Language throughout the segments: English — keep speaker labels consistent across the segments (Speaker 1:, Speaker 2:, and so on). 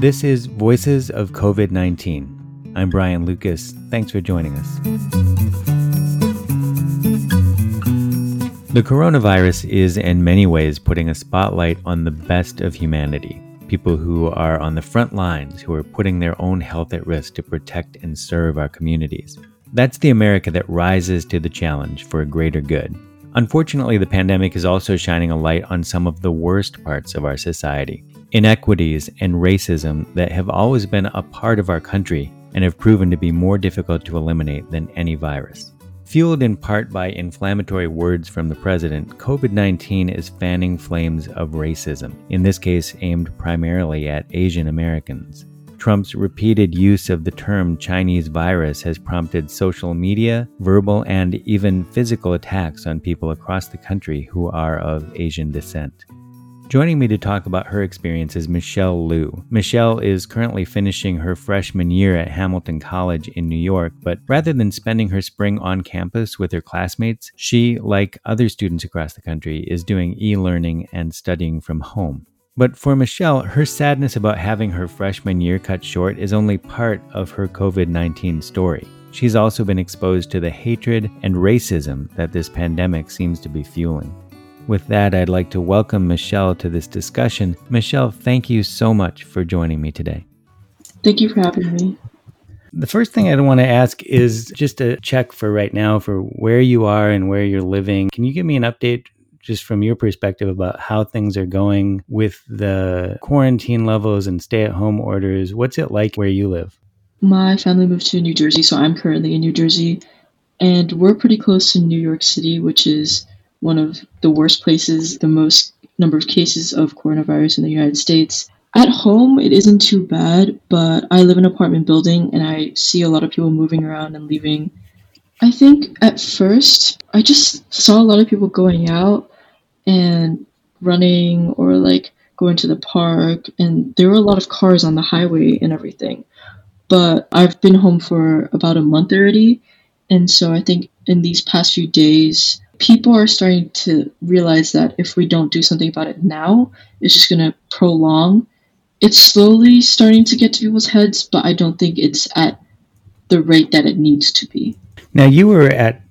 Speaker 1: This is Voices of COVID 19. I'm Brian Lucas. Thanks for joining us. The coronavirus is, in many ways, putting a spotlight on the best of humanity people who are on the front lines, who are putting their own health at risk to protect and serve our communities. That's the America that rises to the challenge for a greater good. Unfortunately, the pandemic is also shining a light on some of the worst parts of our society inequities and racism that have always been a part of our country and have proven to be more difficult to eliminate than any virus. Fueled in part by inflammatory words from the president, COVID 19 is fanning flames of racism, in this case aimed primarily at Asian Americans. Trump's repeated use of the term Chinese virus has prompted social media, verbal, and even physical attacks on people across the country who are of Asian descent. Joining me to talk about her experience is Michelle Liu. Michelle is currently finishing her freshman year at Hamilton College in New York, but rather than spending her spring on campus with her classmates, she, like other students across the country, is doing e learning and studying from home. But for Michelle, her sadness about having her freshman year cut short is only part of her COVID 19 story. She's also been exposed to the hatred and racism that this pandemic seems to be fueling. With that, I'd like to welcome Michelle to this discussion. Michelle, thank you so much for joining me today.
Speaker 2: Thank you for having me.
Speaker 1: The first thing I want to ask is just a check for right now for where you are and where you're living. Can you give me an update just from your perspective about how things are going with the quarantine levels and stay at home orders. What's it like where you live?
Speaker 2: My family moved to New Jersey, so I'm currently in New Jersey. And we're pretty close to New York City, which is one of the worst places, the most number of cases of coronavirus in the United States. At home, it isn't too bad, but I live in an apartment building and I see a lot of people moving around and leaving. I think at first, I just saw a lot of people going out and running or like going to the park and there were a lot of cars on the highway and everything but i've been home for about a month already and so i think in these past few days people are starting to realize that if we don't do something about it now it's just going to prolong it's slowly starting to get to people's heads but i don't think it's at the rate that it needs to be
Speaker 1: now you were at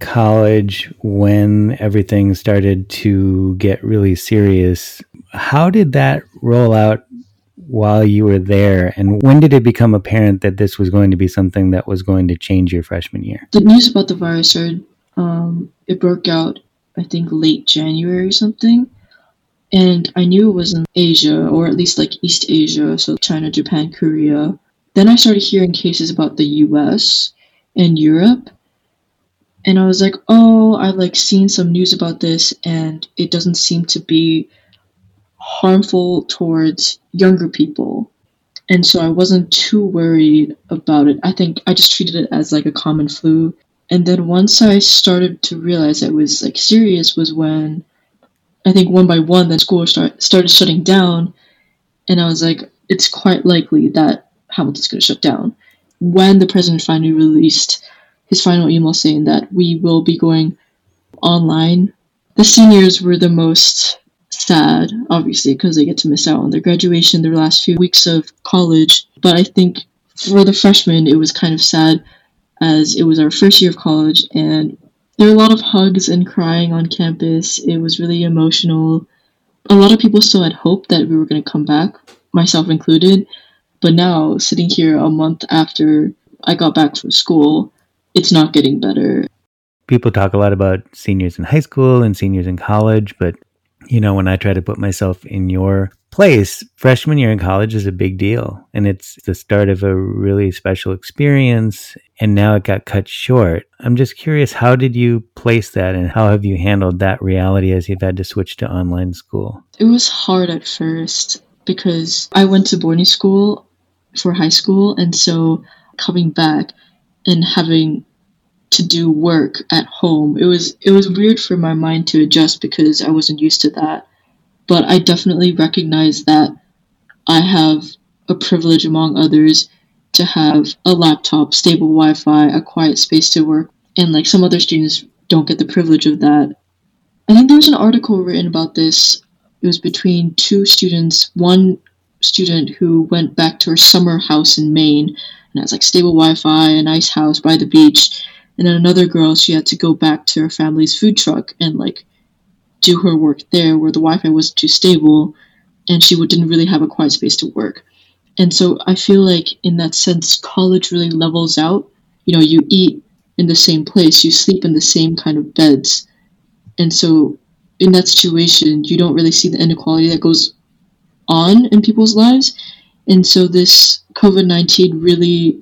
Speaker 1: college when everything started to get really serious. How did that roll out while you were there? And when did it become apparent that this was going to be something that was going to change your freshman year?
Speaker 2: The news about the virus started, um, it broke out, I think, late January or something. And I knew it was in Asia, or at least like East Asia, so China, Japan, Korea. Then I started hearing cases about the US and Europe and I was like, oh, I've like seen some news about this, and it doesn't seem to be harmful towards younger people. And so I wasn't too worried about it. I think I just treated it as like a common flu. And then once I started to realize it was like serious was when I think one by one the school start, started shutting down. And I was like, it's quite likely that Hamilton's going to shut down. When the president finally released his final email saying that we will be going online. The seniors were the most sad, obviously, because they get to miss out on their graduation, their last few weeks of college. But I think for the freshmen, it was kind of sad as it was our first year of college and there were a lot of hugs and crying on campus. It was really emotional. A lot of people still had hope that we were going to come back, myself included. But now, sitting here a month after I got back from school, it's not getting better.
Speaker 1: People talk a lot about seniors in high school and seniors in college, but you know, when I try to put myself in your place, freshman year in college is a big deal. And it's the start of a really special experience. And now it got cut short. I'm just curious, how did you place that and how have you handled that reality as you've had to switch to online school?
Speaker 2: It was hard at first because I went to boarding school for high school. And so coming back, and having to do work at home. It was it was weird for my mind to adjust because I wasn't used to that. But I definitely recognize that I have a privilege among others to have a laptop, stable Wi-Fi, a quiet space to work, and like some other students don't get the privilege of that. I think there was an article written about this. It was between two students. One student who went back to her summer house in Maine and has like stable Wi-Fi, a nice house by the beach. And then another girl, she had to go back to her family's food truck and like do her work there, where the Wi-Fi wasn't too stable, and she didn't really have a quiet space to work. And so I feel like in that sense, college really levels out. You know, you eat in the same place, you sleep in the same kind of beds, and so in that situation, you don't really see the inequality that goes on in people's lives. And so this COVID 19 really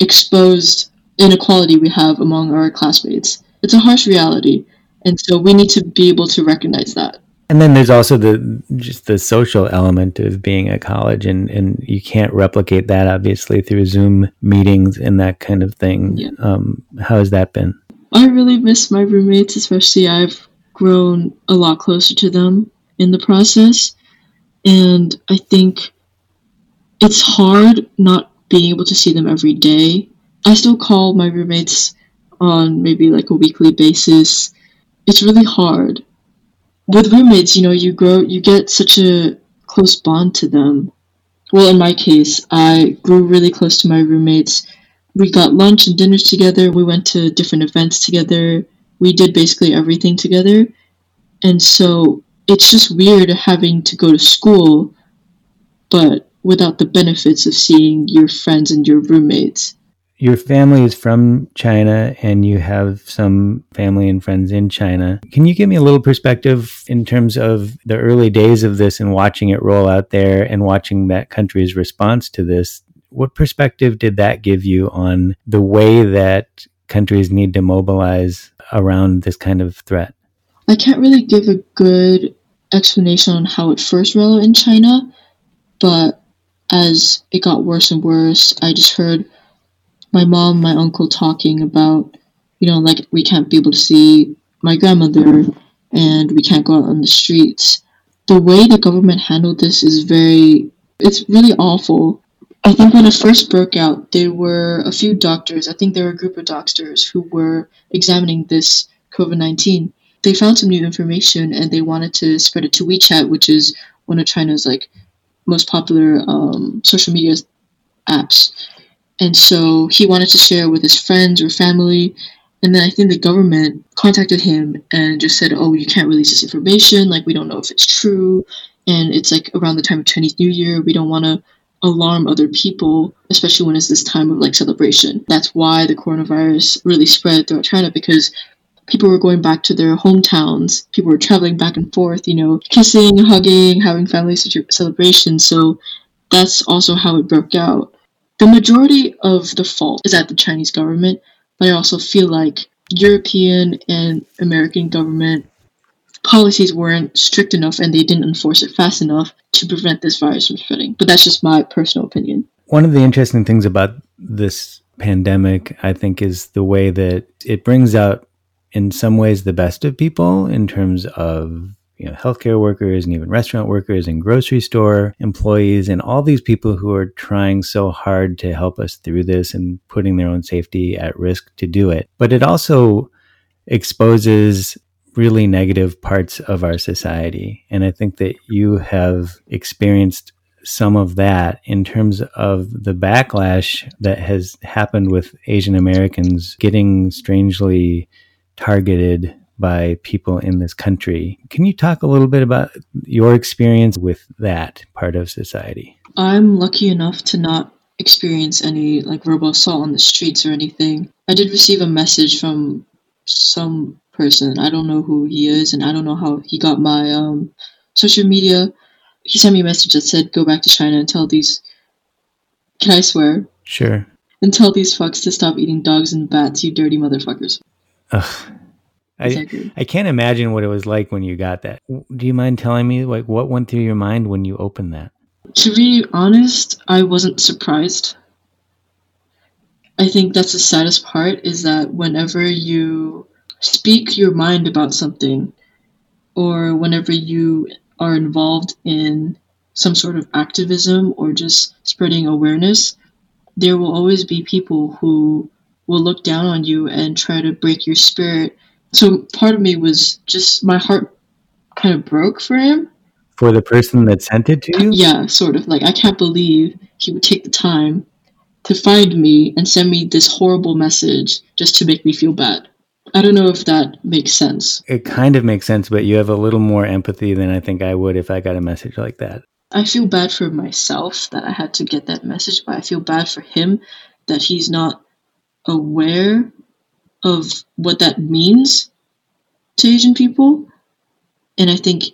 Speaker 2: exposed inequality we have among our classmates. It's a harsh reality. And so we need to be able to recognize that.
Speaker 1: And then there's also the just the social element of being at college, and, and you can't replicate that obviously through Zoom meetings and that kind of thing. Yeah. Um, how has that been?
Speaker 2: I really miss my roommates, especially I've grown a lot closer to them in the process. And I think it's hard not being able to see them every day. I still call my roommates on maybe like a weekly basis. It's really hard. With roommates, you know, you grow, you get such a close bond to them. Well, in my case, I grew really close to my roommates. We got lunch and dinners together. We went to different events together. We did basically everything together. And so it's just weird having to go to school, but without the benefits of seeing your friends and your roommates.
Speaker 1: Your family is from China and you have some family and friends in China. Can you give me a little perspective in terms of the early days of this and watching it roll out there and watching that country's response to this? What perspective did that give you on the way that countries need to mobilize around this kind of threat?
Speaker 2: I can't really give a good explanation on how it first rolled in China, but as it got worse and worse, I just heard my mom, my uncle talking about, you know, like we can't be able to see my grandmother and we can't go out on the streets. The way the government handled this is very, it's really awful. I think when it first broke out, there were a few doctors, I think there were a group of doctors who were examining this COVID 19 they found some new information and they wanted to spread it to WeChat, which is one of China's like most popular um, social media apps. And so he wanted to share with his friends or family. And then I think the government contacted him and just said, "Oh, you can't release this information. Like we don't know if it's true." And it's like around the time of Chinese New Year. We don't want to alarm other people, especially when it's this time of like celebration. That's why the coronavirus really spread throughout China because people were going back to their hometowns. People were traveling back and forth, you know, kissing, hugging, having family celebrations. So that's also how it broke out. The majority of the fault is at the Chinese government, but I also feel like European and American government policies weren't strict enough and they didn't enforce it fast enough to prevent this virus from spreading. But that's just my personal opinion.
Speaker 1: One of the interesting things about this pandemic, I think, is the way that it brings out in some ways the best of people in terms of you know healthcare workers and even restaurant workers and grocery store employees and all these people who are trying so hard to help us through this and putting their own safety at risk to do it. But it also exposes really negative parts of our society. And i think that you have experienced some of that in terms of the backlash that has happened with Asian Americans getting strangely targeted by people in this country. Can you talk a little bit about your experience with that part of society?
Speaker 2: I'm lucky enough to not experience any like verbal assault on the streets or anything. I did receive a message from some person. I don't know who he is and I don't know how he got my um social media. He sent me a message that said go back to China and tell these Can I swear?
Speaker 1: Sure.
Speaker 2: And tell these fucks to stop eating dogs and bats, you dirty motherfuckers.
Speaker 1: Ugh. I, I can't imagine what it was like when you got that. Do you mind telling me like what went through your mind when you opened that?
Speaker 2: To be honest, I wasn't surprised. I think that's the saddest part is that whenever you speak your mind about something or whenever you are involved in some sort of activism or just spreading awareness, there will always be people who will look down on you and try to break your spirit. So part of me was just my heart kind of broke for him.
Speaker 1: For the person that sent it to you?
Speaker 2: Yeah, sort of. Like, I can't believe he would take the time to find me and send me this horrible message just to make me feel bad. I don't know if that makes sense.
Speaker 1: It kind of makes sense, but you have a little more empathy than I think I would if I got a message like that.
Speaker 2: I feel bad for myself that I had to get that message, but I feel bad for him that he's not aware of what that means to Asian people. And I think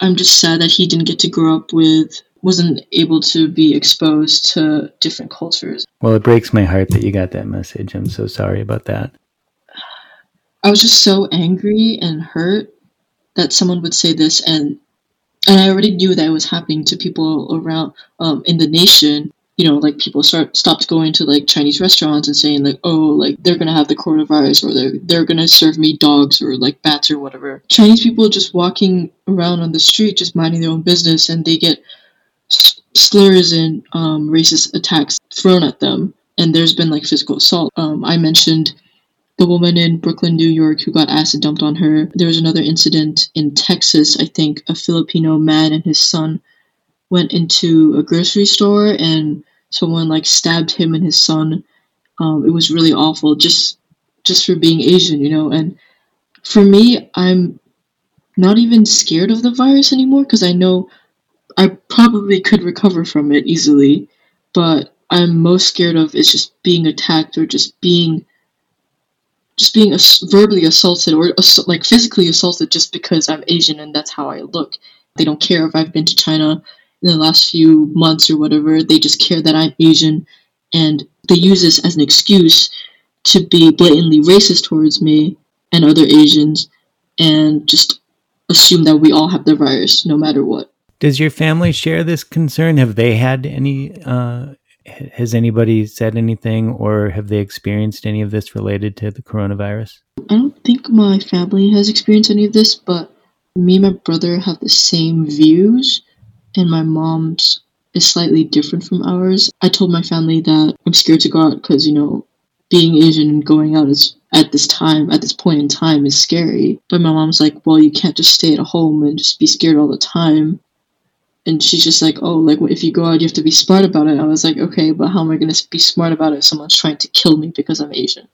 Speaker 2: I'm just sad that he didn't get to grow up with, wasn't able to be exposed to different cultures.
Speaker 1: Well, it breaks my heart that you got that message. I'm so sorry about that.
Speaker 2: I was just so angry and hurt that someone would say this and and I already knew that it was happening to people around um, in the nation you know, like people start stopped going to like Chinese restaurants and saying like, oh, like they're gonna have the coronavirus or they're they're gonna serve me dogs or like bats or whatever. Chinese people just walking around on the street, just minding their own business, and they get slurs and um, racist attacks thrown at them. And there's been like physical assault. Um, I mentioned the woman in Brooklyn, New York, who got acid dumped on her. There was another incident in Texas, I think, a Filipino man and his son went into a grocery store and someone like stabbed him and his son. Um, it was really awful just just for being Asian, you know. And for me, I'm not even scared of the virus anymore because I know I probably could recover from it easily. But I'm most scared of is just being attacked or just being just being ass- verbally assaulted or ass- like physically assaulted just because I'm Asian and that's how I look. They don't care if I've been to China in the last few months or whatever. They just care that I'm Asian and they use this as an excuse to be blatantly racist towards me and other Asians and just assume that we all have the virus no matter what.
Speaker 1: Does your family share this concern? Have they had any uh, has anybody said anything or have they experienced any of this related to the coronavirus?
Speaker 2: I don't think my family has experienced any of this, but me and my brother have the same views and my mom's is slightly different from ours. I told my family that I'm scared to go out because, you know, being Asian and going out is at this time, at this point in time, is scary. But my mom's like, well, you can't just stay at home and just be scared all the time. And she's just like, oh, like if you go out, you have to be smart about it. I was like, okay, but how am I going to be smart about it if someone's trying to kill me because I'm Asian?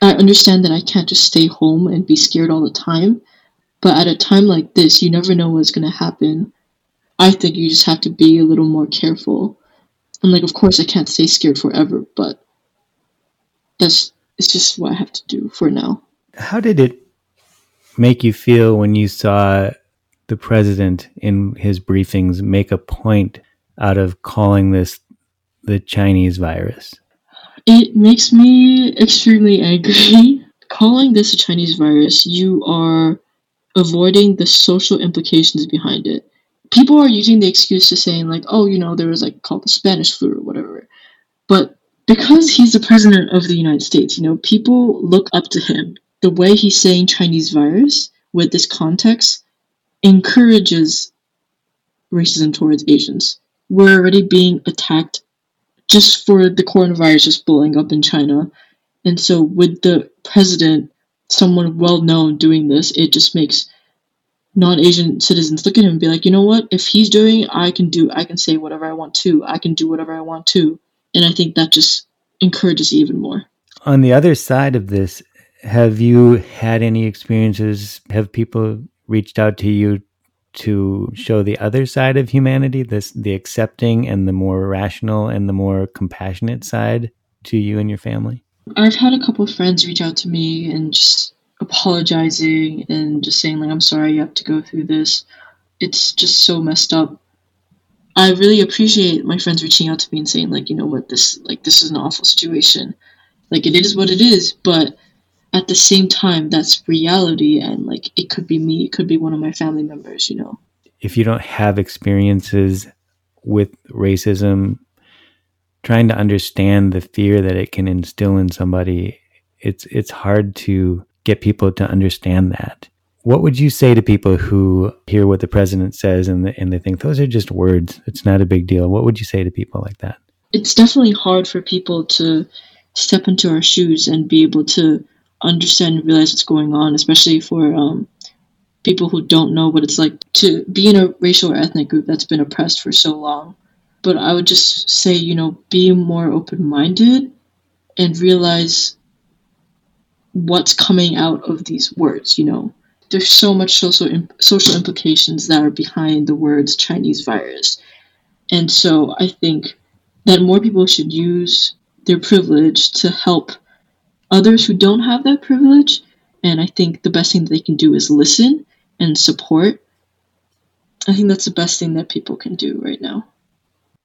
Speaker 2: I understand that I can't just stay home and be scared all the time. But at a time like this, you never know what's going to happen I think you just have to be a little more careful. And like, of course, I can't stay scared forever, but that's it's just what I have to do for now.
Speaker 1: How did it make you feel when you saw the president in his briefings make a point out of calling this the Chinese virus?
Speaker 2: It makes me extremely angry. calling this a Chinese virus, you are avoiding the social implications behind it people are using the excuse to saying like, oh, you know, there was like called the Spanish flu or whatever. But because he's the president of the United States, you know, people look up to him. The way he's saying Chinese virus with this context encourages racism towards Asians. We're already being attacked just for the coronavirus just blowing up in China. And so with the president, someone well known doing this, it just makes non-Asian citizens look at him and be like, you know what? If he's doing it, I can do. I can say whatever I want to. I can do whatever I want to. And I think that just encourages even more.
Speaker 1: On the other side of this, have you had any experiences? Have people reached out to you to show the other side of humanity, this the accepting and the more rational and the more compassionate side to you and your family?
Speaker 2: I've had a couple of friends reach out to me and just apologizing and just saying like I'm sorry you have to go through this. It's just so messed up. I really appreciate my friends reaching out to me and saying like, you know what, this like this is an awful situation. Like it is what it is, but at the same time that's reality and like it could be me, it could be one of my family members, you know.
Speaker 1: If you don't have experiences with racism, trying to understand the fear that it can instill in somebody, it's it's hard to get people to understand that. What would you say to people who hear what the president says and, and they think those are just words? It's not a big deal. What would you say to people like that?
Speaker 2: It's definitely hard for people to step into our shoes and be able to understand and realize what's going on, especially for um, people who don't know what it's like to be in a racial or ethnic group that's been oppressed for so long. But I would just say, you know, be more open minded and realize what's coming out of these words, you know. There's so much social imp- social implications that are behind the words Chinese virus. And so I think that more people should use their privilege to help others who don't have that privilege. And I think the best thing that they can do is listen and support. I think that's the best thing that people can do right now.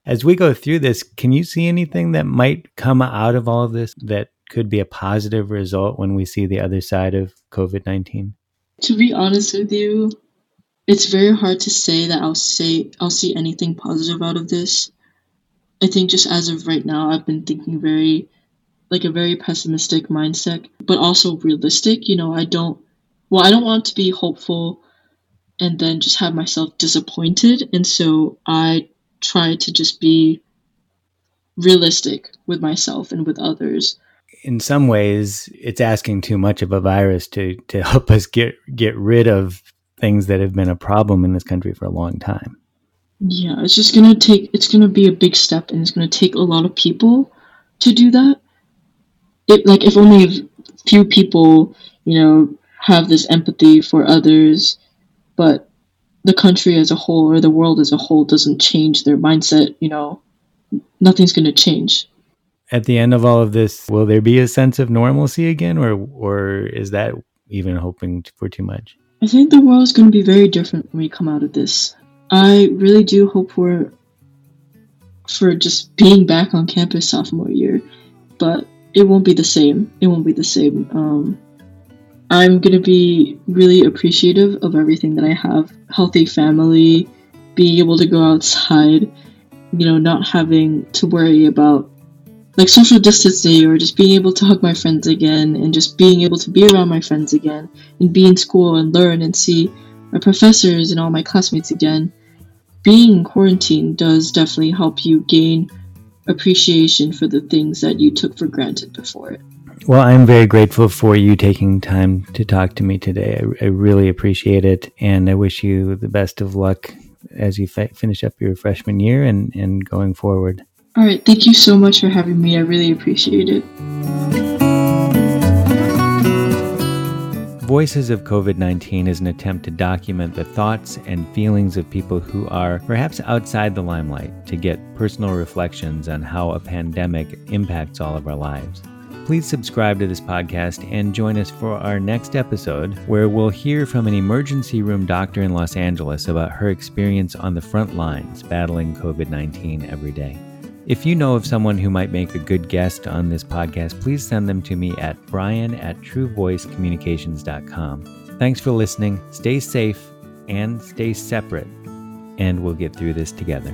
Speaker 1: As we go through this, can you see anything that might come out of all of this that could be a positive result when we see the other side of COVID 19?
Speaker 2: To be honest with you, it's very hard to say that I'll say I'll see anything positive out of this. I think just as of right now, I've been thinking very like a very pessimistic mindset, but also realistic. You know, I don't well, I don't want to be hopeful and then just have myself disappointed, and so I try to just be realistic with myself and with others
Speaker 1: in some ways it's asking too much of a virus to to help us get get rid of things that have been a problem in this country for a long time.
Speaker 2: Yeah, it's just gonna take it's gonna be a big step and it's gonna take a lot of people to do that. It like if only a few people, you know, have this empathy for others, but the country as a whole or the world as a whole doesn't change their mindset, you know, nothing's gonna change
Speaker 1: at the end of all of this, will there be a sense of normalcy again, or or is that even hoping for too much?
Speaker 2: I think the world is going to be very different when we come out of this. I really do hope for for just being back on campus sophomore year, but it won't be the same. It won't be the same. Um, I'm gonna be really appreciative of everything that I have: healthy family, being able to go outside, you know, not having to worry about like social distancing or just being able to hug my friends again and just being able to be around my friends again and be in school and learn and see my professors and all my classmates again. Being in quarantine does definitely help you gain appreciation for the things that you took for granted before it.
Speaker 1: Well, I'm very grateful for you taking time to talk to me today. I, I really appreciate it, and I wish you the best of luck as you fi- finish up your freshman year and, and going forward.
Speaker 2: All right, thank you so much for having me. I really appreciate it.
Speaker 1: Voices of COVID 19 is an attempt to document the thoughts and feelings of people who are perhaps outside the limelight to get personal reflections on how a pandemic impacts all of our lives. Please subscribe to this podcast and join us for our next episode, where we'll hear from an emergency room doctor in Los Angeles about her experience on the front lines battling COVID 19 every day. If you know of someone who might make a good guest on this podcast, please send them to me at brian at truevoicecommunications.com. Thanks for listening. Stay safe and stay separate, and we'll get through this together.